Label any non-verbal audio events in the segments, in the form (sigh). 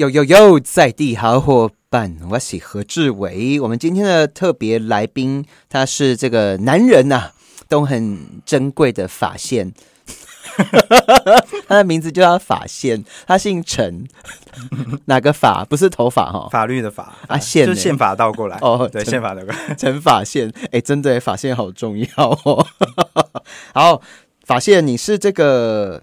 呦呦呦，在地好伙伴，我是何志伟。我们今天的特别来宾，他是这个男人呐、都很珍贵的法线。(laughs) 他的名字就叫法线，他姓陈，(laughs) 哪个法？不是头发哈，法律的法啊宪呢就是宪法倒过来哦对，宪法倒过来。陈法线。哎、真的耶，发线好重要哦。(laughs) 好，法线，你是这个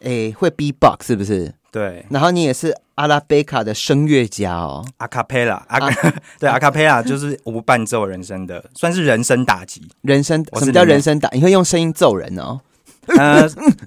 哎、会 B box 是不是？对，然后你也是阿拉贝卡的声乐家哦。阿卡贝拉，阿卡 (laughs) 对阿卡贝拉就是无伴奏人声的，算是人声打击。人声什么叫人声打？你会用声音揍人哦？呃，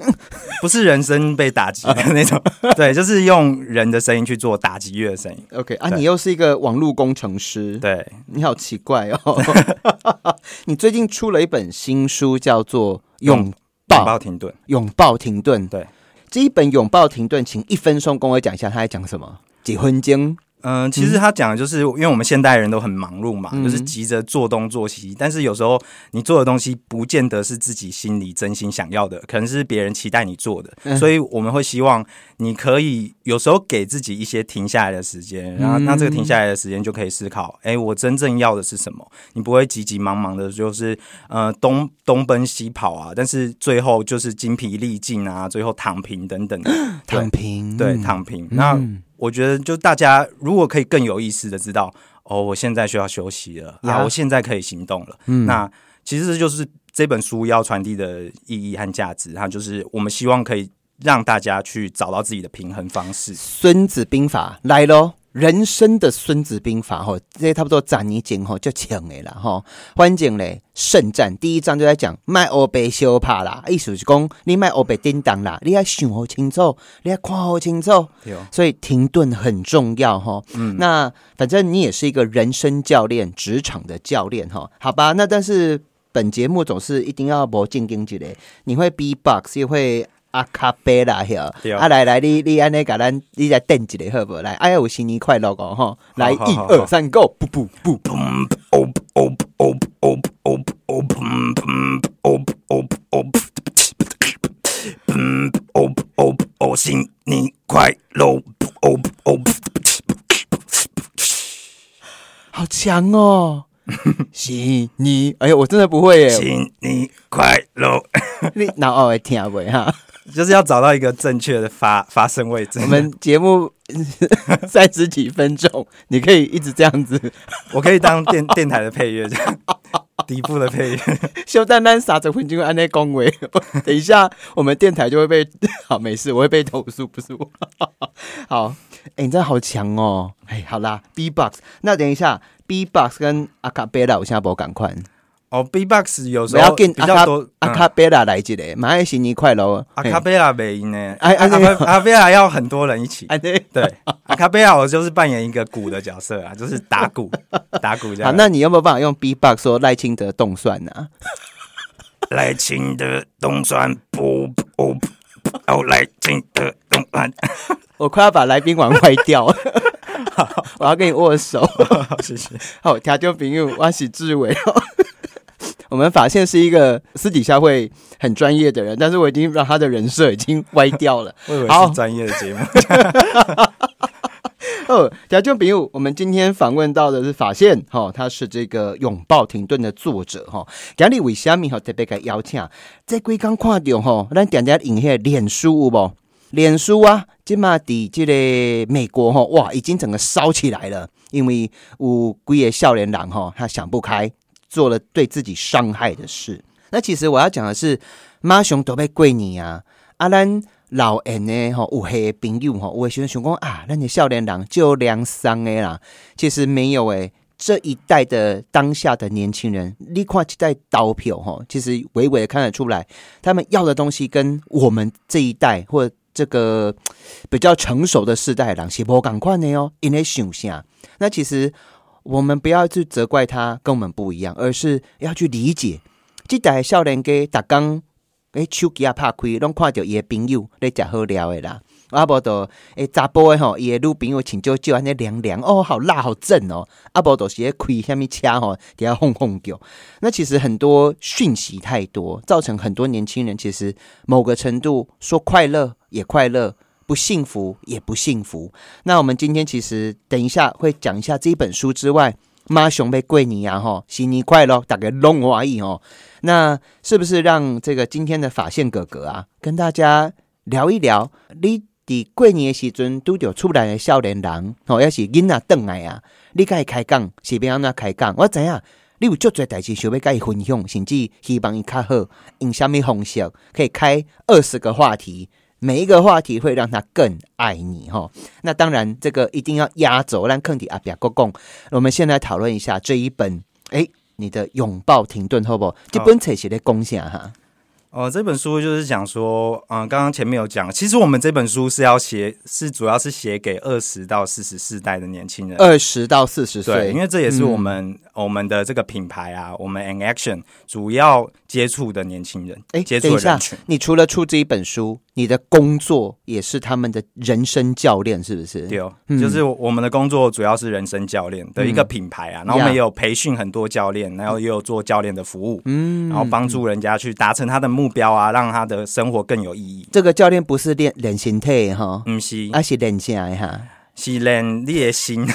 (laughs) 不是人声被打击的那种，(laughs) 对，就是用人的声音去做打击乐的声音。OK 啊，你又是一个网络工程师，对，你好奇怪哦。你最近出了一本新书，叫做《拥抱停顿。拥抱停顿》。对，这一本《拥抱停顿》，请一分钟跟我讲一下，他在讲什么？结婚经嗯、其实他讲的就是，因为我们现代人都很忙碌嘛，嗯就是急着做东做西，但是有时候你做的东西不见得是自己心里真心想要的，可能是别人期待你做的，嗯。所以我们会希望你可以有时候给自己一些停下来的时间，然后嗯那这个停下来的时间就可以思考，哎、我真正要的是什么？你不会急急忙忙的，就是呃东东奔西跑啊，但是最后就是精疲力尽啊，最后躺平等等，(coughs) 躺平，对，躺平。那嗯我觉得，就大家如果可以更有意识的知道，哦，我现在需要休息了，呀啊，我现在可以行动了。嗯那其实就是这本书要传递的意义和价值，它就是我们希望可以让大家去找到自己的平衡方式。孙子兵法来喽！人生的孙子兵法吼，这些差不多十年前吼就强的啦吼。反正嘞，圣战第一章就在讲卖欧北修怕啦，意思是讲你卖欧北叮当啦，你要想好清楚，你要看好清楚。所以停顿很重要哈。嗯，那反正你也是一个人生教练、职场的教练哈，好吧？那但是本节目总是一定要博进经济的，你会 B box 也会阿卡贝拉呀对，啊来来，你你安尼甲咱你来等一个好无？来，哎呀，有新年快乐哦吼！来，一二三，Go！不不不，哦哦哦，新年快乐！哦哦，好强哦！(laughs) 是你，哎呀，我真的不会耶，新年快乐！(laughs) 你哪偶会听不哈？就是要找到一个正确的发发声位置。我们节目 (laughs) 三十几分钟，你可以一直这样子。我可以当电电台的配乐，这样底部的配乐。(laughs) 修丹丹傻着混进安内恭维，(laughs) 等一下我们电台就会被好没事，我会被投诉，不是我。好，哎、你真的好强哦！哎，好啦，B box，那等一下 B box 跟阿卡贝拉，我现在不赶快，哦，B-box 有时候比较多。阿嗯卡贝拉来一个，马上新年快乐哦！阿卡贝拉没赢呢，阿卡阿卡贝拉要很多人一起。(laughs) 哎对，对，阿卡贝拉我就是扮演一个鼓的角色啊，就是打鼓，(laughs) 打鼓这好，样。那你有没有办法用 B box 说赖清德动算呢、(laughs) 来清德动算不不哦，来清德动算，我快要把来宾玩坏掉了，我要跟你握手。谢谢。好，调酒朋友，我是志伟。我们法线是一个私底下会很专业的人，但是我已经让他的人设已经歪掉了。(laughs) 我以为好是专业的节目。(laughs) 哦，听众朋友，我们今天访问到的是法线，哈、哦，他是这个拥抱停顿的作者，哈、哦。今日为虾米哈特别给邀请？这几刚看到吼，咱点点影迄脸书有无？脸书啊，即嘛伫即个美国吼，哇，已经整个烧起来了，因为有几个少年人吼，他想不开，做了对自己伤害的事。那其实我要讲的是，妈熊都被过年啊，阿兰老人呢吼，有迄个朋友吼，有的时阵想讲啊，咱的少年人就良伤的啦，其实没有诶。这一代的当下的年轻人，你看这代刀票吼，其实微微的看得出来，他们要的东西跟我们这一代或这个比较成熟的世代人是不赶快的哦，因为想下。那其实我们不要去责怪他跟我们不一样，而是要去理解这代少年家逐工诶手机啊拍开，拢看到伊的朋友咧食好料的啦。啊，无都诶，查甫诶吼，伊诶女朋友穿少少安尼凉凉哦，好辣好正哦。啊，无都是咧开虾米车吼，底下轰轰叫。那其实很多讯息太多，造成很多年轻人其实某个程度说快乐也快乐，不幸福也不幸福。那我们今天其实等一下会讲一下这一本书之外，妈熊被贵你呀哈，新年快乐，大家龙华意哦。那是不是让这个今天的法线哥哥啊，跟大家聊一聊？你伫过年的时阵拄着出来的少年人，哦，要是囡仔邓来啊，你该开讲是要安怎开讲？我知影你有足多代志想要甲伊分享，甚至希望伊较好，用什么方式可以开二十个话题，每一个话题会让他更爱你哈。那当然，这个一定要压轴，让坑底阿比亚公公。我们先来讨论一下这一本，哎，你的拥抱停顿好不好？这本册写的贡献哈。哦，这本书就是讲说，嗯，刚刚前面有讲，其实我们这本书是要写，是主要是写给二十到四十四代的年轻人，二十到四十岁，因为这也是我们我们的这个品牌啊，我们 An Action 主要接触的年轻人，哎，接触人群。你除了出这一本书。你的工作也是他们的人生教练，是不是？对哦，就是我们的工作主要是人生教练的一个品牌啊。然后我们也有培训很多教练，然后也有做教练的服务，嗯，然后帮助人家去达成他的目标啊，让他的生活更有意义。这个教练不是练练心态哈，不是，而是练起来哈。是练你的心，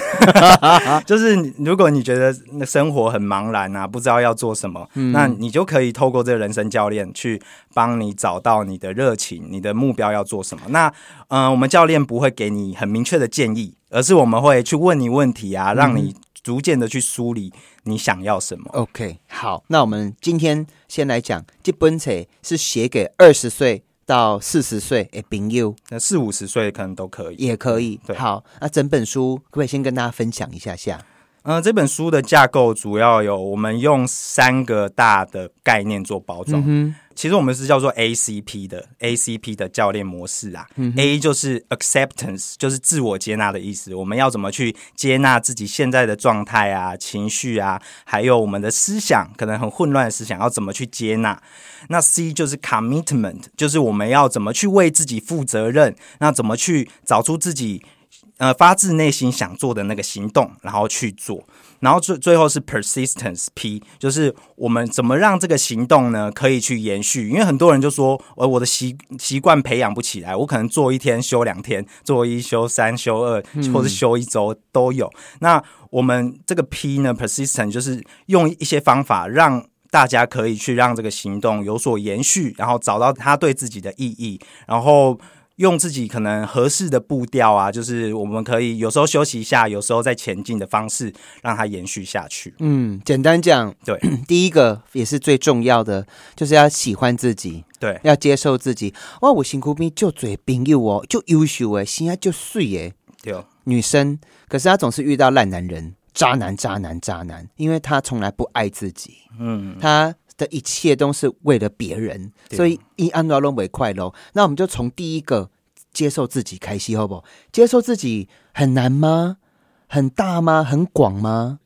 (laughs) 就是如果你觉得那生活很茫然啊，不知道要做什么，那你就可以透过这个人生教练去帮你找到你的热情，你的目标要做什么。那嗯，我们教练不会给你很明确的建议，而是我们会去问你问题啊，让你逐渐的去梳理你想要什么。OK，好，那我们今天先来讲这本册是写给二十岁。到四十岁诶，朋友，那四五十岁可能都可以，也可以。好，那整本书可不可以先跟大家分享一下下？嗯，这本书的架构主要有我们用三个大的概念做包装。嗯其实我们是叫做 ACP 的 ACP 的教练模式啊。嗯 A 就是 acceptance，就是自我接纳的意思。我们要怎么去接纳自己现在的状态啊、情绪啊，还有我们的思想可能很混乱的思想，要怎么去接纳？那 C 就是 commitment，就是我们要怎么去为自己负责任？那怎么去找出自己？呃，发自内心想做的那个行动，然后去做，然后最最后是 persistence P，就是我们怎么让这个行动呢可以去延续？因为很多人就说，呃，我的习习惯培养不起来，我可能做一天休两天，做一休三休二，或是休一周都有。那我们这个 P 呢，persistence 就是用一些方法让大家可以去让这个行动有所延续，然后找到它对自己的意义，然后。用自己可能合适的步调啊，就是我们可以有时候休息一下，有时候再前进的方式，让它延续下去。嗯，简单讲，对，(clears throat) 第一个也是最重要的，就是要喜欢自己，对，要接受自己。哇，我辛苦兵就嘴朋友哦，就优秀哎，心啊就碎耶。对，女生，可是她总是遇到烂男人、渣男、渣男、渣男，因为她从来不爱自己。嗯，她。的一切都是为了别人，所以以安乐认为快乐。那我们就从第一个接受自己开心，好不好？接受自己很难吗？很大吗？很广吗？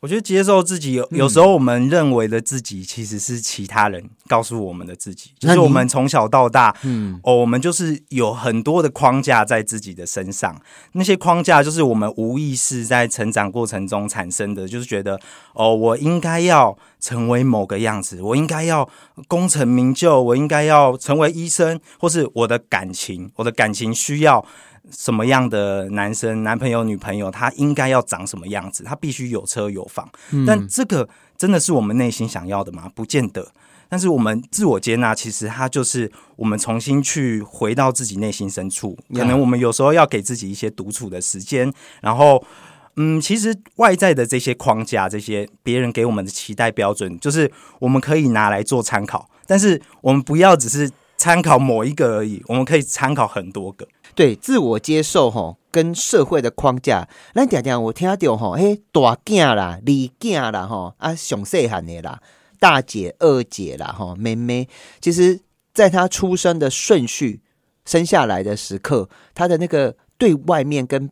我觉得接受自己有有时候我们认为的自己，其实是其他人告诉我们的自己。就是我们从小到大，嗯，哦，我们就是有很多的框架在自己的身上。那些框架就是我们无意识在成长过程中产生的，就是觉得哦，我应该要成为某个样子，我应该要功成名就，我应该要成为医生，或是我的感情，我的感情需要。什么样的男生、男朋友、女朋友，他应该要长什么样子？他必须有车有房。但这个真的是我们内心想要的吗？不见得。但是我们自我接纳，其实它就是我们重新去回到自己内心深处。可能我们有时候要给自己一些独处的时间。然后，嗯，其实外在的这些框架、这些别人给我们的期待标准，就是我们可以拿来做参考。但是我们不要只是参考某一个而已，我们可以参考很多个。对自我接受吼，跟社会的框架，咱常常我听到吼，嘿，大囝啦、二囝啦，吼啊，上细汉的啦，大姐、二姐啦，吼妹妹，其实在他出生的顺序，生下来的时刻，他的那个对外面跟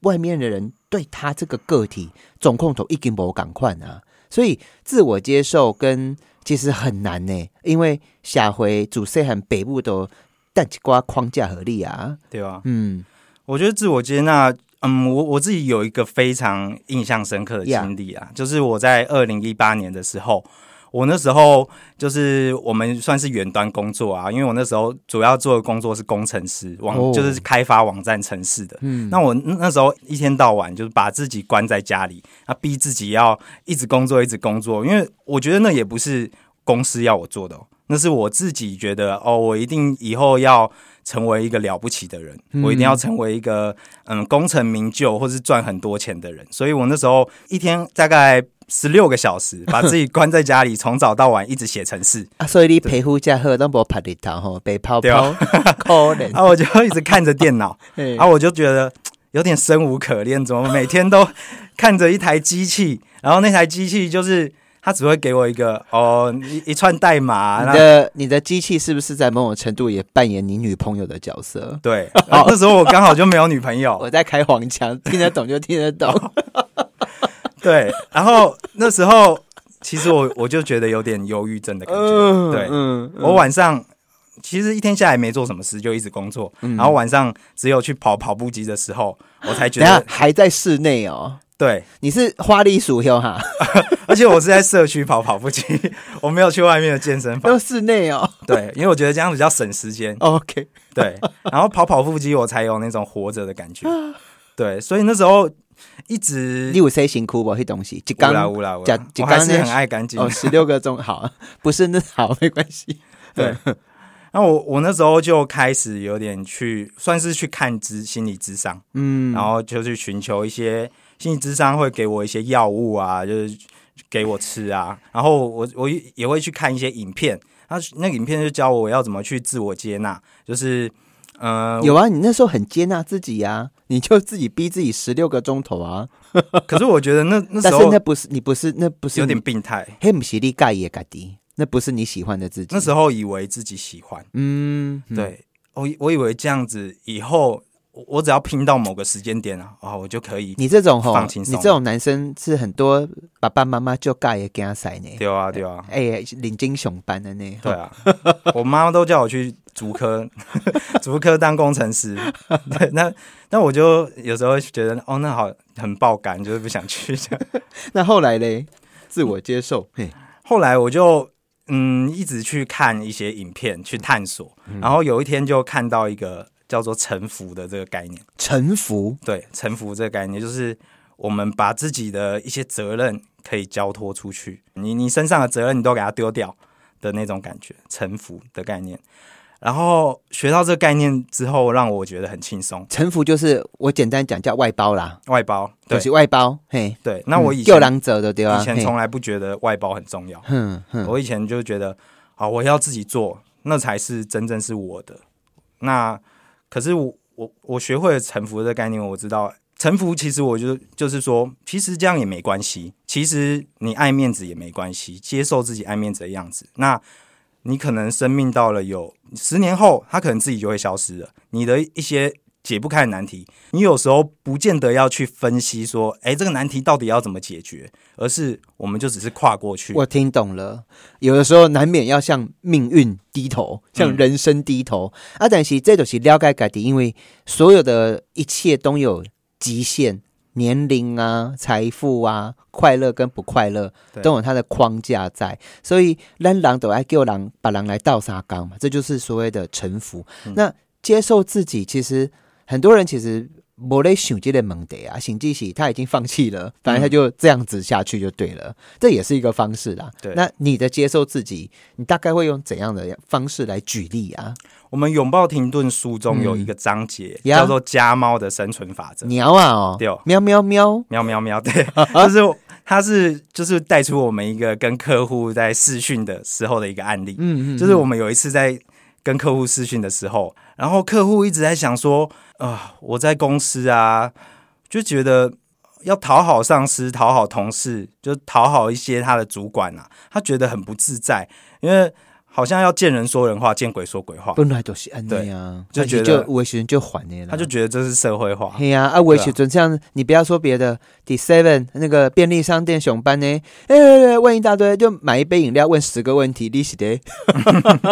外面的人对他这个个体总控头已经无赶快啊，所以自我接受跟其实很难呢，因为下回主细汉北部的。但几瓜框架合力啊，对吧？嗯，我觉得自我接纳，嗯，我我自己有一个非常印象深刻的经历啊，就是我在二零一八年的时候，我那时候就是我们算是远端工作啊，因为我那时候主要做的工作是工程师，网、哦。就是开发网站城市的。嗯，那我那时候一天到晚就是把自己关在家里，啊，逼自己要一直工作，一直工作，因为我觉得那也不是公司要我做的、哦，那是我自己觉得哦，我一定以后要成为一个了不起的人，嗯我一定要成为一个嗯功成名就或是赚很多钱的人，所以我那时候一天大概十六个小时，把自己关在家里，从早到晚一直写程式，啊，所以你皮肤加好都无拍日头吼，被泡对泡啊 (laughs) 我就一直看着电脑。(laughs) 嘿。然后我就觉得有点生无可恋，怎么每天都看着一台机器，然后那台机器就是它只会给我一个哦一一串代码，你的你的机器是不是在某种程度也扮演你女朋友的角色？对，(laughs) 那时候我刚好就没有女朋友，(laughs) 我在开黄腔，听得懂就听得懂。(laughs) 对，然后那时候其实我我就觉得有点忧郁症的感觉，对嗯，我晚上。其实一天下来没做什么事，就一直工作。然后晚上只有去跑跑步机的时候，我才觉得还在室内哦。对。你是花栗鼠哟哈，(laughs) 而且我是在社区跑跑步机，(laughs) 我没有去外面的健身房。都室内哦。对，因为我觉得这样比较省时间。OK，对，然后跑跑步机我才有那种活着的感觉。(laughs) 对，所以那时候一直你有谁辛苦不？迄东西一乌啦缸乌啦乌假啦，一缸呢我还是很爱干净。哦，十六个钟好，不是那好没关系。对，然后我我那时候就开始有点去，算是去看咨心理智商，嗯，然后就去寻求一些心理智商会给我一些药物啊，就是给我吃啊，然后我我也会去看一些影片，他那个影片就教我要怎么去自我接纳，就是呃，有啊，你那时候很接纳自己呀、你就自己逼自己十六个钟头啊。(laughs) 可是我觉得那那时但是候那不是你不是那不是有点病态，黑姆西利盖也盖迪，那不是你喜欢的自己。那时候以为自己喜欢，嗯，嗯，对我我以为这样子以后我我只要拼到某个时间点啊，啊，我就可以。你这种吼，你这种男生是很多爸爸妈妈就盖也给他塞呢。对啊，对啊，哎，领金熊班的呢。对啊，(laughs) 我妈妈都叫我去竹科，(laughs) 竹科当工程师。(laughs) 对，那那我就有时候觉得，哦，那好很爆肝，就是不想去。那后来嘞，自我接受，嘿，后来我就嗯一直去看一些影片去探索，然后有一天就看到一个叫做臣服的这个概念。臣服，对，臣服这个概念就是我们把自己的一些责任可以交托出去，你你身上的责任你都给它丢掉的那种感觉，臣服的概念。然后学到这个概念之后，让我觉得很轻松。臣服就是我简单讲叫外包啦，外包，对就是外包，嘿。对。那我以救前、狼者的对吧？以前从来不觉得外包很重要，嗯哼，我以前就觉得啊，我要自己做，那才是真正是我的。那可是我我我学会了臣服的概念，我知道臣服其实我就就是说，其实这样也没关系，其实你爱面子也没关系，接受自己爱面子的样子。那你可能生命到了有十年后，他可能自己就会消失了。你的一些解不开的难题，你有时候不见得要去分析说，诶，这个难题到底要怎么解决，而是我们就只是跨过去。我听懂了。有的时候难免要向命运低头，向人生低头、啊。但是这就是了解自己，因为所有的一切都有极限，年龄啊、财富啊、快乐跟不快乐都有它的框架在，所以咱人都爱叫人把狼来倒沙缸嘛，这就是所谓的臣服。嗯那接受自己，其实很多人其实。没在想这个问题啊，醒记喜他已经放弃了，反正他就这样子下去就对了，这也是一个方式啦。对。那你的接受自己，你大概会用怎样的方式来举例啊？我们《拥抱停顿》书中有一个章节、呀。叫做“家猫的生存法则。喵啊哦，对。哦喵喵喵，”，喵喵喵，对，(laughs) 就是他是就是带出我们一个跟客户在试训的时候的一个案例，嗯嗯，就是我们有一次在跟客户私讯的时候，然后客户一直在想说，啊、我在公司啊，就觉得要讨好上司、讨好同事，就讨好一些他的主管啊，他觉得很不自在，因为好像要见人说人话，见鬼说鬼话，本来都是安那样，就觉得就有的时候就还你了，他就觉得这是社会化。嘿呀、啊，我也准这样，你不要说别的，第 seven 那个便利商店熊班呢，哎、问一大堆，就买一杯饮料，问十个问题，利息的，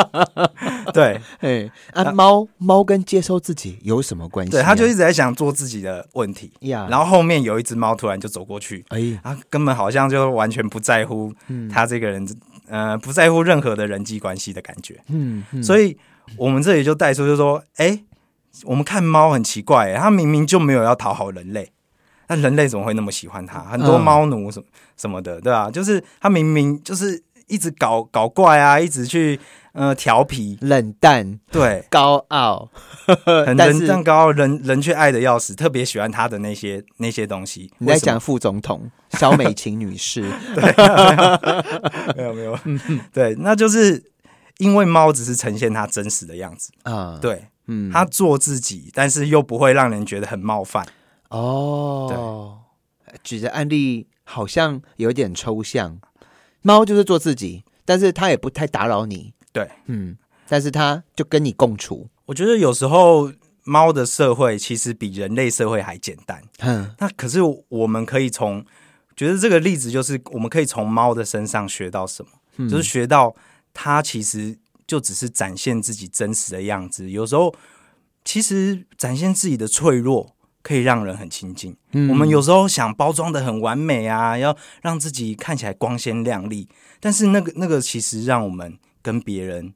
(laughs) 对。(laughs) 哎，啊，猫猫跟接收自己有什么关系啊、对，他就一直在想做自己的问题，呀，然后后面有一只猫突然就走过去，哎，他根本好像就完全不在乎嗯。他这个人呃不在乎任何的人际关系的感觉。嗯，嗯所以我们这里就带出，就是说，哎、我们看猫很奇怪、它明明就没有要讨好人类，那人类怎么会那么喜欢它？很多嗯猫奴什么什么的，对吧、就是它明明就是一直搞搞怪啊，一直去呃调皮，冷淡、对，高傲，很 (laughs) 但是人蛋糕，人人却爱的要死，特别喜欢他的那些那些东西。你在讲副总统肖美琴女士，(laughs) (laughs) 没有没有，对，那就是因为猫只是呈现它真实的样子，啊，，对，嗯，它做自己，但是又不会让人觉得很冒犯。哦，举的案例好像有点抽象。猫就是做自己，但是它也不太打扰你，对，嗯，但是它就跟你共处，我觉得有时候猫的社会其实比人类社会还简单。嗯，那可是我们可以从，觉得这个例子就是我们可以从猫的身上学到什么，嗯就是学到它其实就只是展现自己真实的样子。有时候其实展现自己的脆弱。可以让人很亲近。嗯我们有时候想包装的很完美啊，要让自己看起来光鲜亮丽，但是那个那个其实让我们跟别人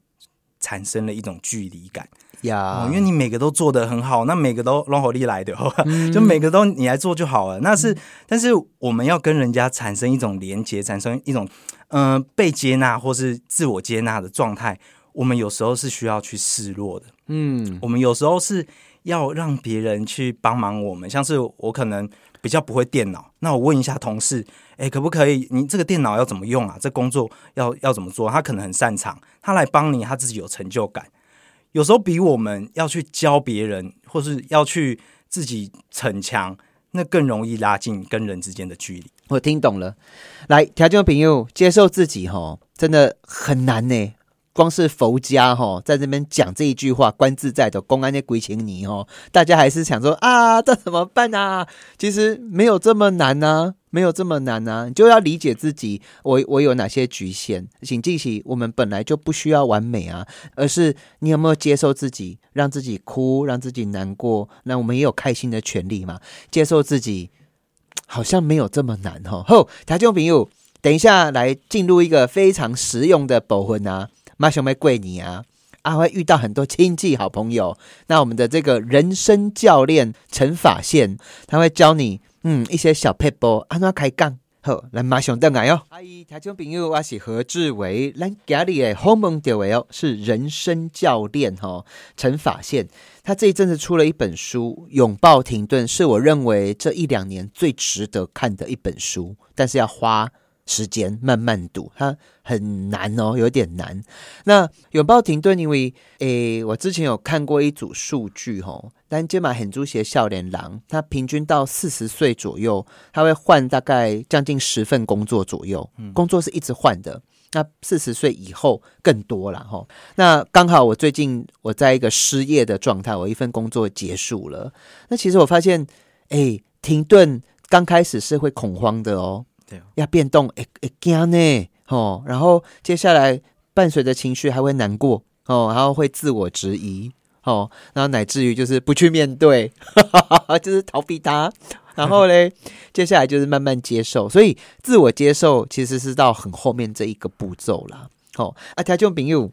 产生了一种距离感。呀哦，因为你每个都做得很好，那每个都龙火力来的，(laughs) 嗯就每个都你来做就好了。那是，但是我们要跟人家产生一种连接，产生一种嗯、呃被接纳或是自我接纳的状态。我们有时候是需要去示弱的，嗯我们有时候是要让别人去帮忙我们。像是我可能比较不会电脑，那我问一下同事，哎，可不可以？你这个电脑要怎么用啊？这工作要要怎么做？他可能很擅长，他来帮你，他自己有成就感。有时候比我们要去教别人，或是要去自己逞强，那更容易拉近跟人之间的距离。我听懂了。来，条件朋友，接受自己哈，真的很难呢。光是佛家哈，在这边讲这一句话，观自在的公安的鬼情你哦，大家还是想说啊，这怎么办啊？其实没有这么难呐、没有这么难呐、你就要理解自己，我我有哪些局限。请记起，我们本来就不需要完美啊，而是你有没有接受自己，让自己哭，让自己难过，那我们也有开心的权利嘛。接受自己，好像没有这么难哈。后，台中朋友，等一下来进入一个非常实用的保婚啊，马熊妹贵你啊。啊，会遇到很多亲戚好朋友。那我们的这个人生教练陈法宪，他会教你嗯一些小 p e p l 安怎开杠。好，来马上登来哦。阿姨，台中朋友，我是何志伟，咱家里的鸿蒙调位哦，是人生教练哦，陈法宪。他这一阵子出了一本书《拥抱停顿》，是我认为这一两年最值得看的一本书，但是要花时间慢慢读，它很难哦，有点难。那拥抱停顿，因为诶，我之前有看过一组数据哦，但肩膀很猪鞋笑脸狼，他平均到四十岁左右，他会换大概将近十份工作左右，工作是一直换的。那四十岁以后更多了哈。那刚好我最近我在一个失业的状态，我一份工作结束了。那其实我发现，哎，停顿刚开始是会恐慌的哦要变动，哎哎惊呢，哦，然后接下来伴随着情绪还会难过哦，然后会自我质疑哦，然后乃至于就是不去面对，(laughs) 就是逃避它。(laughs) 然后嘞，接下来就是慢慢接受，所以自我接受其实是到很后面这一个步骤啦。好、啊，听众朋友，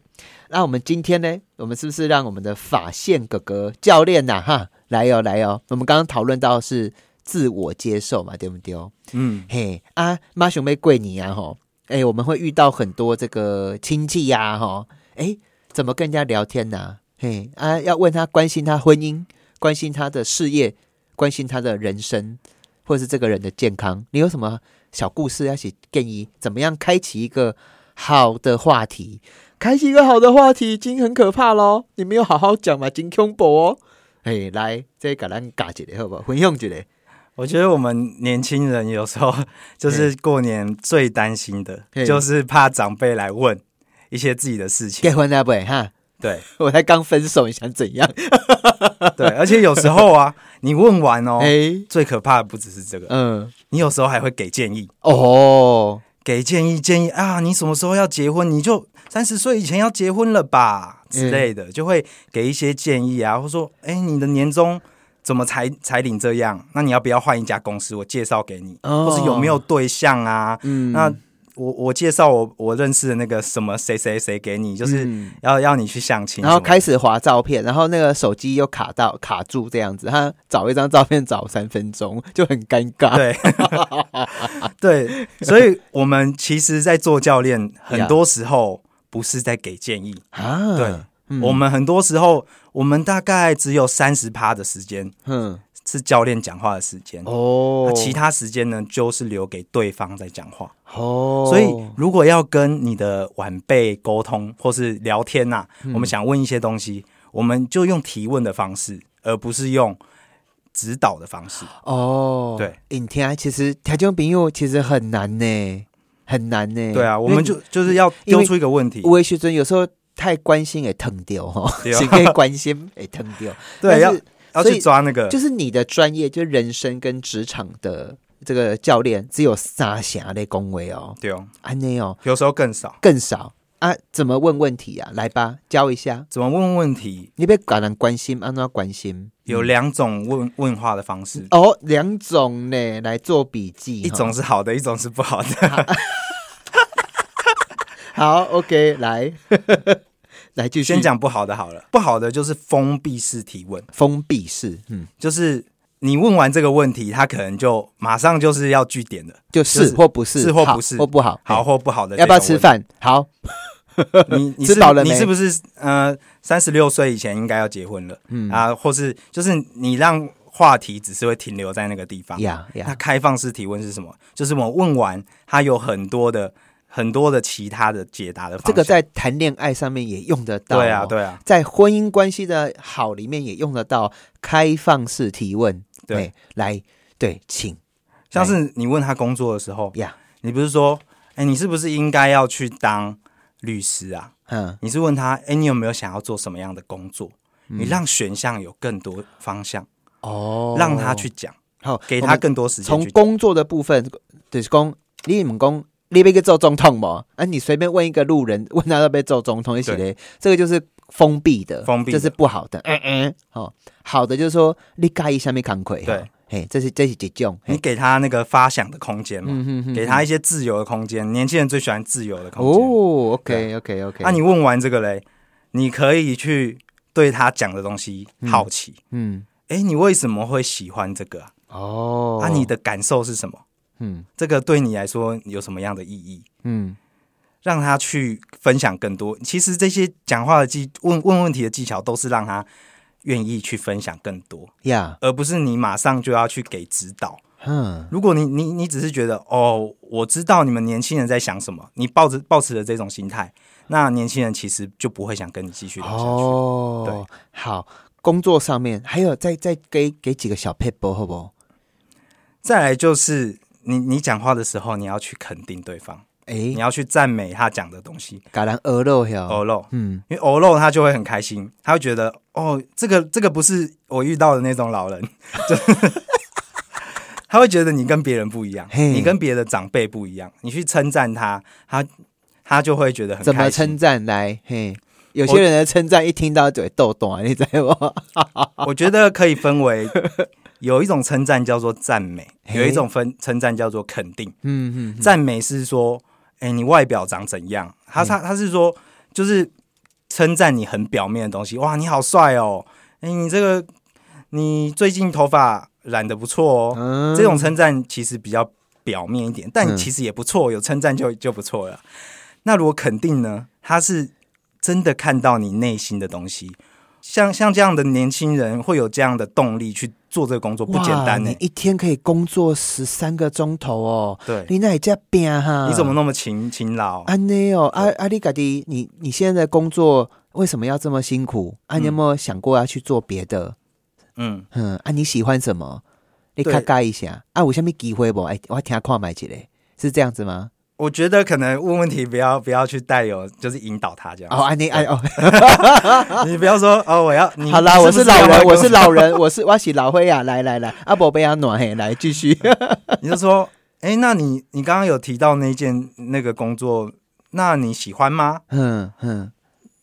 那我们今天呢，我们是不是让我们的法线哥哥教练呐、哈，来哦来哦，我们刚刚讨论到是自我接受嘛，对不对？嗯，嘿啊，妈熊妹跪你啊吼，哎，我们会遇到很多这个亲戚呀吼，哎，怎么跟人家聊天呐、嘿啊，要问他关心他婚姻，关心他的事业，关心他的人生，或者是这个人的健康，你有什么小故事要写建议？怎么样开启一个好的话题？开启一个好的话题已经很可怕喽，你没有好好讲嘛，真恐怖哦。哎，来，这个咱教一个好不好？分享一下。我觉得我们年轻人有时候 (laughs) 就是过年最担心的，就是怕长辈来问一些自己的事情。结婚了不？哈，对 (laughs) 我才刚分手，你想怎样？(laughs) 对，而且有时候啊，你问完哦，哎、最可怕的不只是这个，嗯，你有时候还会给建议，哦，给建议建议啊，你什么时候要结婚？你就三十岁以前要结婚了吧之类的，就会给一些建议啊，或说，哎，你的年终怎么才才领这样？那你要不要换一家公司？我介绍给你，哦。或是有没有对象啊？嗯，那我我介绍我我认识的那个什么谁谁谁给你，就是嗯要、要你去相亲然后开始划照片，然后那个手机又卡到卡住这样子，他找一张照片找三分钟，就很尴尬。对。(laughs) 对，所以我们其实，在做教练，很多时候不是在给建议，啊，对嗯我们很多时候，我们大概只有三十趴的时间嗯是教练讲话的时间。哦那，其他时间呢，就是留给对方在讲话。哦，所以，如果要跟你的晚辈沟通或是聊天呐、嗯我们想问一些东西，我们就用提问的方式，而不是用指导的方式。哦，对，你听，其实调教朋友其实很难呢，很难呢。对啊，我们就就是要丢出一个问题。有的时阵有时候太关心也疼掉哈，对啊是可以关心也疼掉。(laughs) 对，要要去抓那个，就是你的专业，就是人生跟职场的这个教练，只有三峡的恭维哦，对哦，安内哦有时候更少。更少啊。怎么问问题啊？来吧，教一下。怎么问问题？你被感人关心，按照关心有两种问问话的方式，哦，两种呢，来做笔记。一哈种是好的，一种是不好的。(laughs) 好，OK，来，(laughs) 来继续先讲不好的好了，不好的就是封闭式提问，封闭式，嗯，就是你问完这个问题，他可能就马上就是要据点的，就是或不是，是或不是或不好，好或不好的。要不要吃？饭？好，(laughs) 你你是吃饱了你是不是呃三十六岁以前应该要结婚了？嗯啊，或是就是你让话题只是会停留在那个地方。呀那呀，开放式提问是什么？就是我问完，他有很多的很多的其他的解答的方。这个在谈恋爱上面也用得到、对啊，对啊，在婚姻关系的好里面也用得到开放式提问。对哎，来，对，请像是你问他工作的时候，呀，你不是说，哎、你是不是应该要去当律师啊？嗯，你是问他，哎、你有没有想要做什么样的工作？你让选项有更多方向，哦让他去讲，好，给他更多时间从去。工作的部分，就是讲你们讲你要去做总统吗？啊，你随便问一个路人，(laughs) 问他要不要做总统一起嘞，这个就是封闭的，封闭是不好的。嗯嗯，哦，好的就是说你盖一下面慷慨，对，嘿，这是这是几种，嘿你给他那个发想的空间嘛，嗯哼哼给他一些自由的空间。年轻人最喜欢自由的空间。哦，OK OK OK，那、你问完这个嘞，你可以去对他讲的东西好奇。嗯，哎、你为什么会喜欢这个啊？哦，啊，你的感受是什么？嗯这个对你来说有什么样的意义？嗯让他去分享更多。其实这些讲话的技问问问题的技巧，都是让他愿意去分享更多，呀，而不是你马上就要去给指导。嗯如果你你你只是觉得哦，我知道你们年轻人在想什么，你抱着抱持着这种心态，那年轻人其实就不会想跟你继续聊下去。哦，对好，工作上面还有再再给给几个小 paper 好不好？再来就是你你讲话的时候，你要去肯定对方，哎。你，要去赞美他讲的东西。橄榄鹅肉呀，鹅肉，嗯，因为鹅肉他就会很开心，他会觉得哦，这个这个不是我遇到的那种老人，就 (laughs) 他会觉得你跟别人不一样，你跟别的长辈不一样，你去称赞他，他他就会觉得很怎么开心称赞来？嘿，有些人的称赞一听到就会抖动啊，你知道吗？(laughs) 我觉得可以分为有一种称赞叫做赞美，有一种分称赞叫做肯定。嗯嗯，赞美是说，哎、你外表长怎样？他他他是说，就是称赞你很表面的东西。哇，你好帅哦！哎、你这个你最近头发染的不错哦。嗯这种称赞其实比较表面一点，但嗯其实也不错，有称赞就就不错了。那如果肯定呢？他是真的看到你内心的东西。像像这样的年轻人会有这样的动力去做这个工作，不简单你一天可以工作十三个钟头哦，对，你那也叫拼哈？你怎么那么勤勤劳？安内哦？啊啊，你家己，你你现在的工作为什么要这么辛苦？啊，你有没有想过要去做别的？嗯，嗯，啊，你喜欢什么？你对看盖一下啊，有什么机会不？哎，我听看买起来，是这样子吗？我觉得可能问问题不要不要去带有，就是引导他这样。哦，安妮，哎哦，(laughs) 你不要说哦，我要你好啦，我是老人，我是老人，(laughs) 我是我是老灰呀，来来来，阿伯被阿暖嘿，来继续。(laughs) 你就说，哎、那你你刚刚有提到那件那个工作，那你喜欢吗？嗯嗯，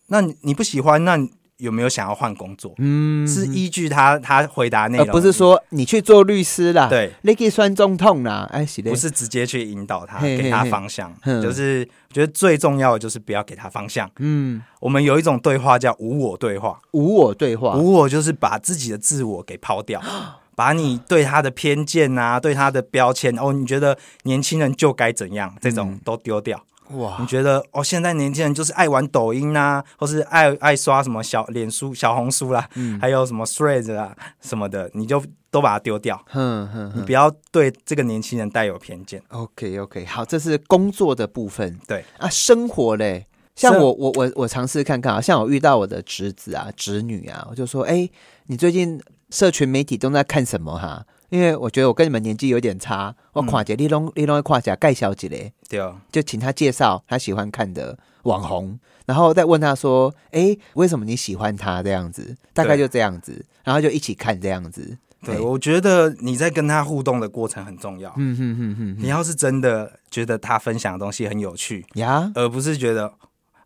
那你你不喜欢，那你有没有想要换工作，嗯，是依据他他回答内容，不是说你去做律师啦，，对，你可以算中痛啦，不，是直接去引导他，给他方向，嗯就是我觉得最重要的就是不要给他方向。嗯，我们有一种对话叫无我对话，无我对话，无我就是把自己的自我给抛掉，(gasps) 把你对他的偏见啊，对他的标签哦，你觉得年轻人就该怎样，这种都丢掉。哇你，觉得哦，现在年轻人就是爱玩抖音啊，或是爱爱刷什么小脸书、小红书啦，嗯还有什么 Threads 啊什么的，你就都把它丢掉。哼哼哼你不要对这个年轻人带有偏见。，OK OK，好，这是工作的部分，对啊，生活嘞。像我我我我尝试看看啊，像我遇到我的侄子啊、侄女啊，我就说，哎、你最近社群媒体都在看什么哈？因为我觉得我跟你们年纪有点差，我跨姐你拢你拢跨姐盖小姐嘞，对啊，就请他介绍他喜欢看的网红，然后再问他说，哎、为什么你喜欢他这样子？大概就这样子，然后就一起看这样子。对，哎我觉得你在跟他互动的过程很重要。嗯哼哼哼你要是真的觉得他分享的东西很有趣，呀，而不是觉得，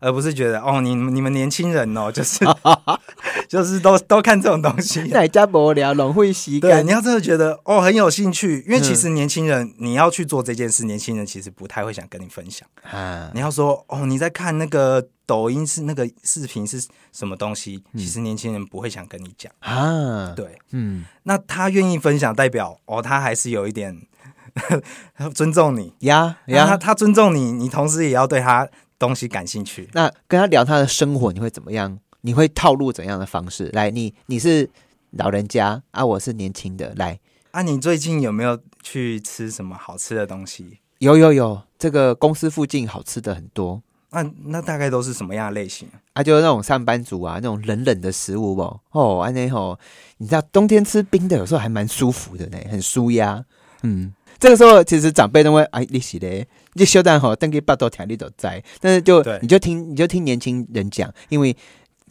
而不是觉得哦，你你们年轻人哦，(laughs) 就是 (laughs) 就是都都看这种东西。哪家无聊，拢会洗对，你要真的觉得哦很有兴趣，因为其嗯实年轻人你要去做这件事，年轻人其实不太会想跟你分享。啊，你要说哦你在看那个抖音是那个视频是什么东西，嗯其实年轻人不会想跟你讲。啊，对，嗯那他愿意分享，代表哦他还是有一点 (laughs) 尊重你。呀那他，他尊重你，你同时也要对他东西感兴趣。那跟他聊他的生活，你会怎么样？你会套路怎样的方式？来，你你是老人家啊，我是年轻的，来，啊，你最近有没有去吃什么好吃的东西？有有有，这个公司附近好吃的很多。那、那大概都是什么样的类型？啊，就是那种上班族啊，那种冷冷的食物哦，哦，安内吼，你知道冬天吃冰的有时候还蛮舒服的呢，很舒压。嗯，这个时候其实长辈都会哎，你是嘞，你休蛋吼，等给巴多条你都在，但是就你就听你就听年轻人讲，因为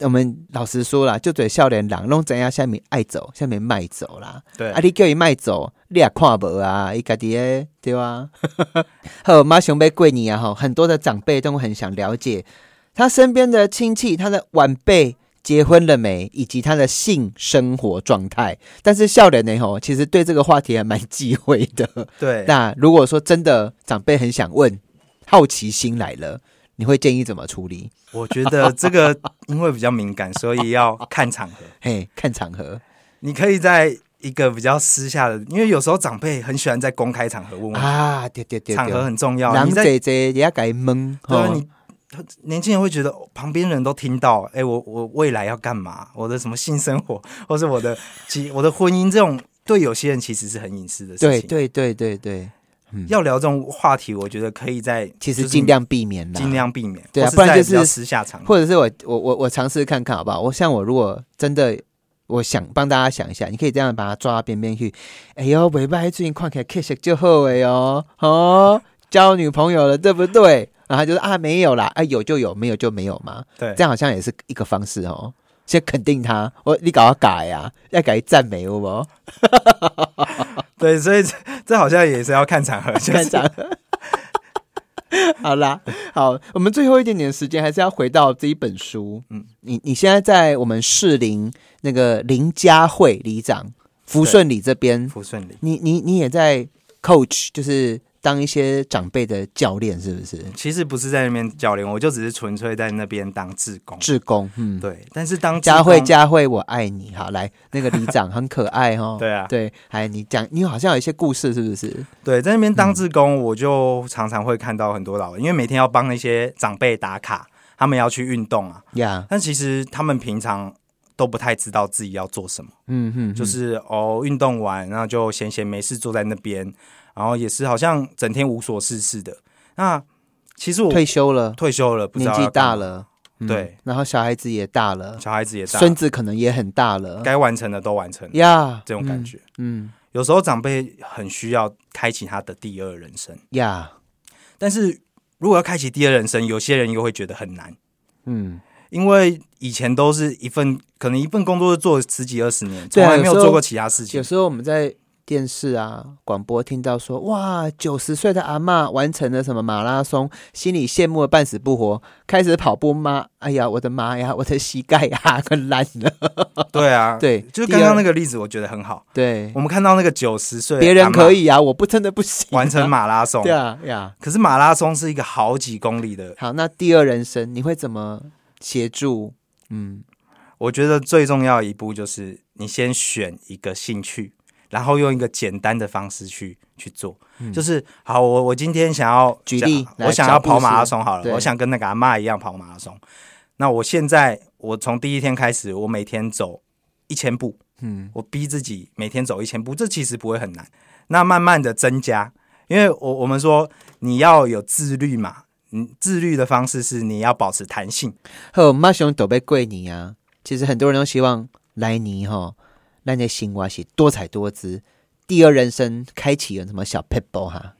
我们老实说啦，就嘴笑脸狼拢怎样下面爱走，下面卖走啦。对，啊，你叫伊卖走，你也看无啊，伊家己诶，对啊。(laughs) 好，妈熊被过年啊，吼，很多的长辈都很想了解他身边的亲戚、他的晚辈结婚了没，以及他的性生活状态。但是笑脸呢，吼，其实对这个话题还蛮忌讳的。对，(laughs) 那如果说真的长辈很想问，好奇心来了，你会建议怎么处理？我觉得这个因为比较敏感，所以要看场合。(laughs) 嘿，看场合你可以在一个比较私下的，因为有时候长辈很喜欢在公开场合问问，啊，对对对场合，很重要。人你在姐姐也要改蒙，对啊，吼你他年轻人会觉得哦旁边人都听到，哎、我我未来要干嘛？我的什么性生活，(laughs) 或是我的其我的婚姻，这种对有些人其实是很隐私的事情。对对对对对，要聊这种话题，我觉得可以在其实尽量避免啦，尽量避免，对啊不然就是私下场合。或者是我我我我尝试看看好不好？我像我如果真的，我想帮大家想一下，你可以这样把它抓到边边去。哎呦，尾巴最近看起来 kiss 就好哎哟，哦，交女朋友了，对不对？然后他就说啊没有啦，啊有就有，没有就没有嘛。对这，样好像也是一个方式哦。先肯定他，我你搞要改呀、要改赞美好不好？(laughs) 对，所以这这好像也是要看场合，(laughs) 就是看场。好啦，好，我们最后一点点时间还是要回到这一本书。嗯嗯，你你现在在我们士林那个林家会里长福顺里这边，福顺里。你你你也在 coach，就是当一些长辈的教练，是不是？其实不是在那边教练，我就只是纯粹在那边当志工。志工，嗯，对，但是当志佳慧工佳慧，我爱你。好，来，那个里长很可爱哦。对啊对，哎，你讲，你好像有一些故事，是不是？对，在那边嗯当志工，我就常常会看到很多老人，因为每天要帮那些长辈打卡，他们要去运动啊，呀，但其实他们平常都不太知道自己要做什么，嗯哼，就是哦，运动完然后就闲闲没事坐在那边，然后也是好像整天无所事事的。那其实我退休了，退休了，不知年纪大了，嗯对，然后小孩子也大了，小孩子也大，孙子可能也很大了，该完成的都完成了，呀，这种感觉。嗯，有时候长辈很需要开启他的第二人生，嗯呀，但是如果要开启第二人生，有些人又会觉得很难。嗯，因为以前都是一份，可能一份工作就做十几二十年，从来没有做过其他事情有。时候我们在电视啊、广播听到说，哇，九十岁的阿嬷完成了什么马拉松，心里羡慕的半死不活，开始跑步吗？哎呀，我的妈呀，我的膝盖呀，快烂了。对啊，(laughs) 对，就刚刚那个例子，我觉得很好。对，我们看到那个九十岁，别人可以啊，我不真的不行。完成马拉松，对啊呀。可是马拉松是一个好几公里的。好，那第二人生你会怎么协助？嗯，我觉得最重要一步就是你先选一个兴趣。然后用一个简单的方式去去做，就是好，我我今天想要举例，我想要跑马拉松好了，我想跟那个阿妈一样跑马拉松。那我现在我从第一天开始，我每天走一千步，嗯，我逼自己每天走一千步，这其实不会很难。那慢慢的增加，因为我我们说你要有自律嘛，嗯，自律的方式是你要保持弹性。和马熊都被跪你啊，其实很多人都希望来你哈。那些新蛙是多彩多姿，第二人生开启了什么小 people 哈？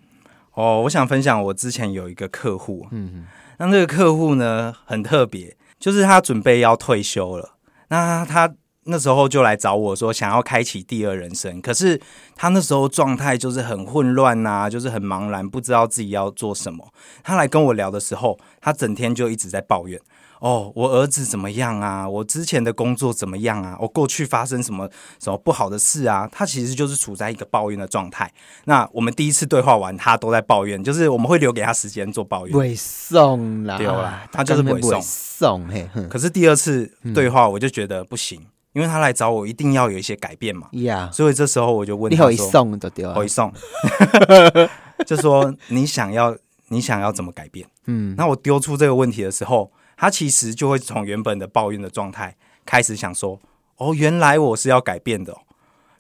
哦，我想分享我之前有一个客户，嗯，那这个客户呢很特别，就是他准备要退休了，那他那时候就来找我说想要开启第二人生，可是他那时候状态就是很混乱呐，就是很茫然，不知道自己要做什么。他来跟我聊的时候，他整天就一直在抱怨。哦，我儿子怎么样啊？我之前的工作怎么样啊？我过去发生什么什么不好的事啊？他其实就是处在一个抱怨的状态。那我们第一次对话完，他都在抱怨，就是我们会留给他时间做抱怨。会送啦，丢啦，他就是不会送。嘿，可是第二次对话，我就觉得不行，因为他来找我，一定要有一些改变嘛。呀，所以这时候我就问他说：“送的丢，回送，(laughs) 就说你想要，你想要怎么改变？”嗯，那我丢出这个问题的时候。他其实就会从原本的抱怨的状态开始想说：“哦，原来我是要改变的，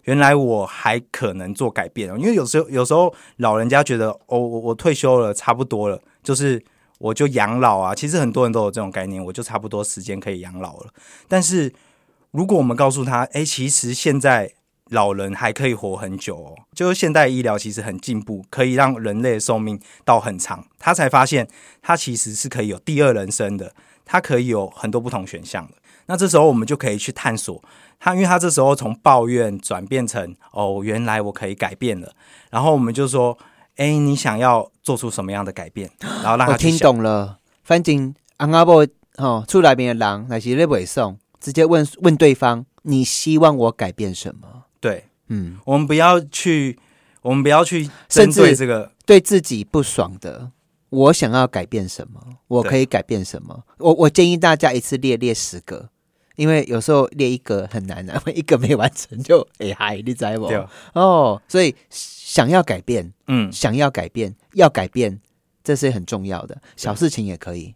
原来我还可能做改变。因为有时候，有时候老人家觉得，哦，我我退休了，差不多了，就是我就养老啊。其实很多人都有这种概念，我就差不多时间可以养老了。但是如果我们告诉他，哎，其实现在。”老人还可以活很久哦，就是现代医疗其实很进步，可以让人类寿命到很长。他才发现，他其实是可以有第二人生的，他可以有很多不同选项的。那这时候我们就可以去探索他，因为他这时候从抱怨转变成哦，原来我可以改变了。然后我们就说，哎，你想要做出什么样的改变？(gasps) 然后让他听懂了。反正阿阿伯哦，出来边的人，那些咧尾送，直接问问对方，你希望我改变什么？对，嗯，我们不要去，我们不要去针对这个对自己不爽的。我想要改变什么？我可以改变什么？我我建议大家一次列列十个，因为有时候列一个很难啊，(laughs) 一个没完成就哎嗨，你知不？哦，所以想要改变，嗯，想要改变，要改变，这是很重要的。小事情也可以。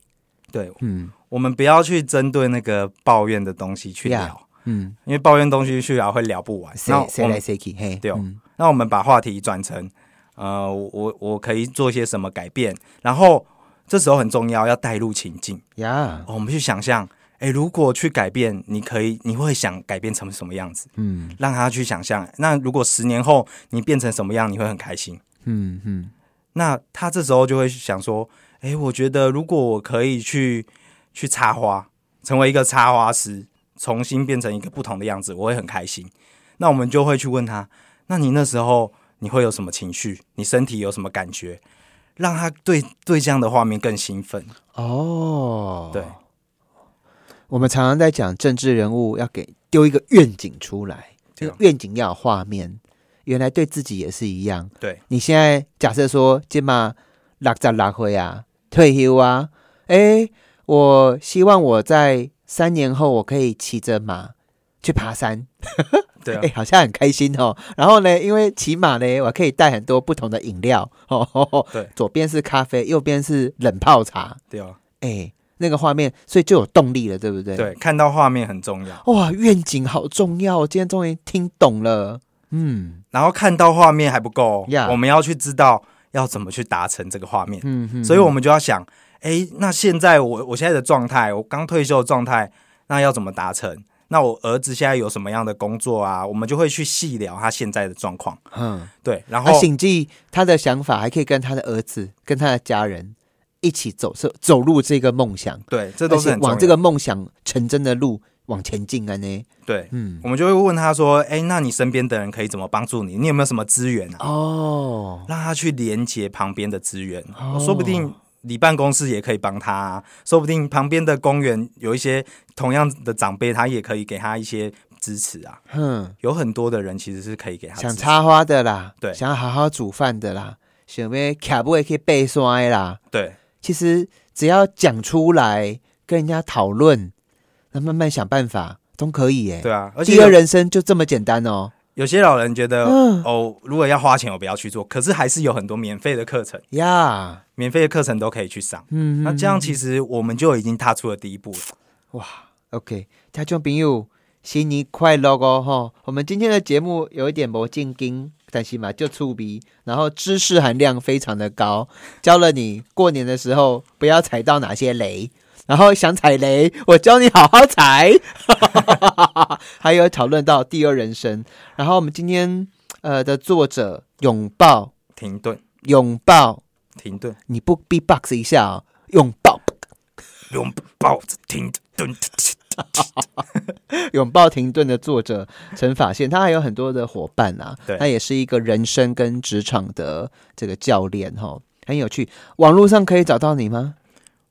对，嗯，我们不要去针对那个抱怨的东西去聊。嗯，因为抱怨东西去聊会聊不完，那谁来谁去？嘿，对哦。那我们把话题转成，呃，我我可以做些什么改变？然后这时候很重要，要带入情境呀。我们去想象，哎，如果去改变，你可以，你会想改变成什么样子？嗯，让他去想象。那如果十年后你变成什么样，你会很开心。嗯嗯。那他这时候就会想说，哎，我觉得如果我可以去去插花，成为一个插花师。重新变成一个不同的样子，我会很开心。那我们就会去问他：，那你那时候你会有什么情绪？你身体有什么感觉？让他对对这样的画面更兴奋。哦，对。我们常常在讲政治人物要给丢一个愿景出来，这个愿景要有画面。原来对自己也是一样。对你现在假设说，今嘛拉扎拉回啊，退休啊，哎，我希望我在。三年后，我可以骑着马去爬山，对，(laughs) 哎，好像很开心哦。然后呢，因为骑马呢，我可以带很多不同的饮料哦。(laughs) 对，左边是咖啡，右边是冷泡茶。对啊，哎，那个画面，所以就有动力了，对不对？对，看到画面很重要。哇，愿景好重要，今天终于听懂了。嗯，然后看到画面还不够，我们要去知道要怎么去达成这个画面。嗯嗯，所以我们就要想。哎，那现在我我现在的状态，我刚退休的状态，那要怎么达成？那我儿子现在有什么样的工作啊？我们就会去细聊他现在的状况。嗯，对。然后谨记他的想法，还可以跟他的儿子、跟他的家人一起走走走入这个梦想。对，这都是往这个梦想成真的路往前进啊呢。对，嗯，我们就会问他说：“哎、那你身边的人可以怎么帮助你？你有没有什么资源啊？哦，让他去连接旁边的资源，哦说不定你办公室也可以帮他、啊，说不定旁边的公园有一些同样的长辈，他也可以给他一些支持啊。哼，有很多的人其实是可以给他想插花的啦，对想要好好煮饭的啦，想要卡不会去背摔啦，对其实只要讲出来，跟人家讨论，那慢慢想办法都可以耶。对啊，而且第二人生就这么简单哦。有些老人觉得、嗯哦，如果要花钱，我不要去做，可是还是有很多免费的课程，呀，免费的课程都可以去上。嗯，那这样其实我们就已经踏出了第一步了。哇 OK，听众朋友，新年快乐哦！哈，我们今天的节目有一点魔镜经，但是嘛就触鼻，然后知识含量非常的高，教了你过年的时候不要踩到哪些雷，然后想踩雷，我教你好好踩。(laughs) 还有讨论到第二人生，然后我们今天呃的作者拥抱停顿，拥抱，停顿，你不 B-box 一下哦，拥抱。拥抱着停顿。拥抱停顿的作者陈法宪，他还有很多的伙伴啊，对他也是一个人生跟职场的这个教练哈，很有趣。网络上可以找到你吗？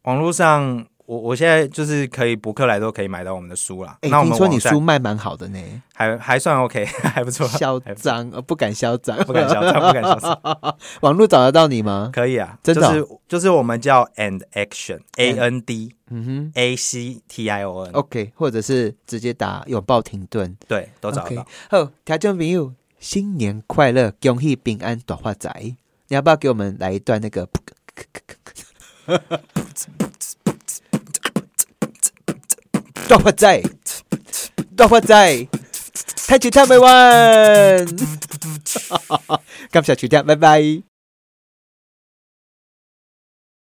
网络上，我我现在就是可以博客来都可以买到我们的书啦。哎、那我们说你书卖蛮好的呢，还还算 OK，(laughs) 还不错，嚣张，呃，不敢嚣张，不敢嚣张，不敢嚣张，网络找得到你吗？可以啊，真的哦就是就是我们叫 and action A N D 嗯哼 A C T I O N，、哼，OK，或者是直接打拥抱停顿对，都找到。。好，听众朋友，新年快乐，恭喜平安，短发仔！你要不要给我们来一段那个？(laughs) 大发财，大发财，太极太美湾，感谢收听，拜拜。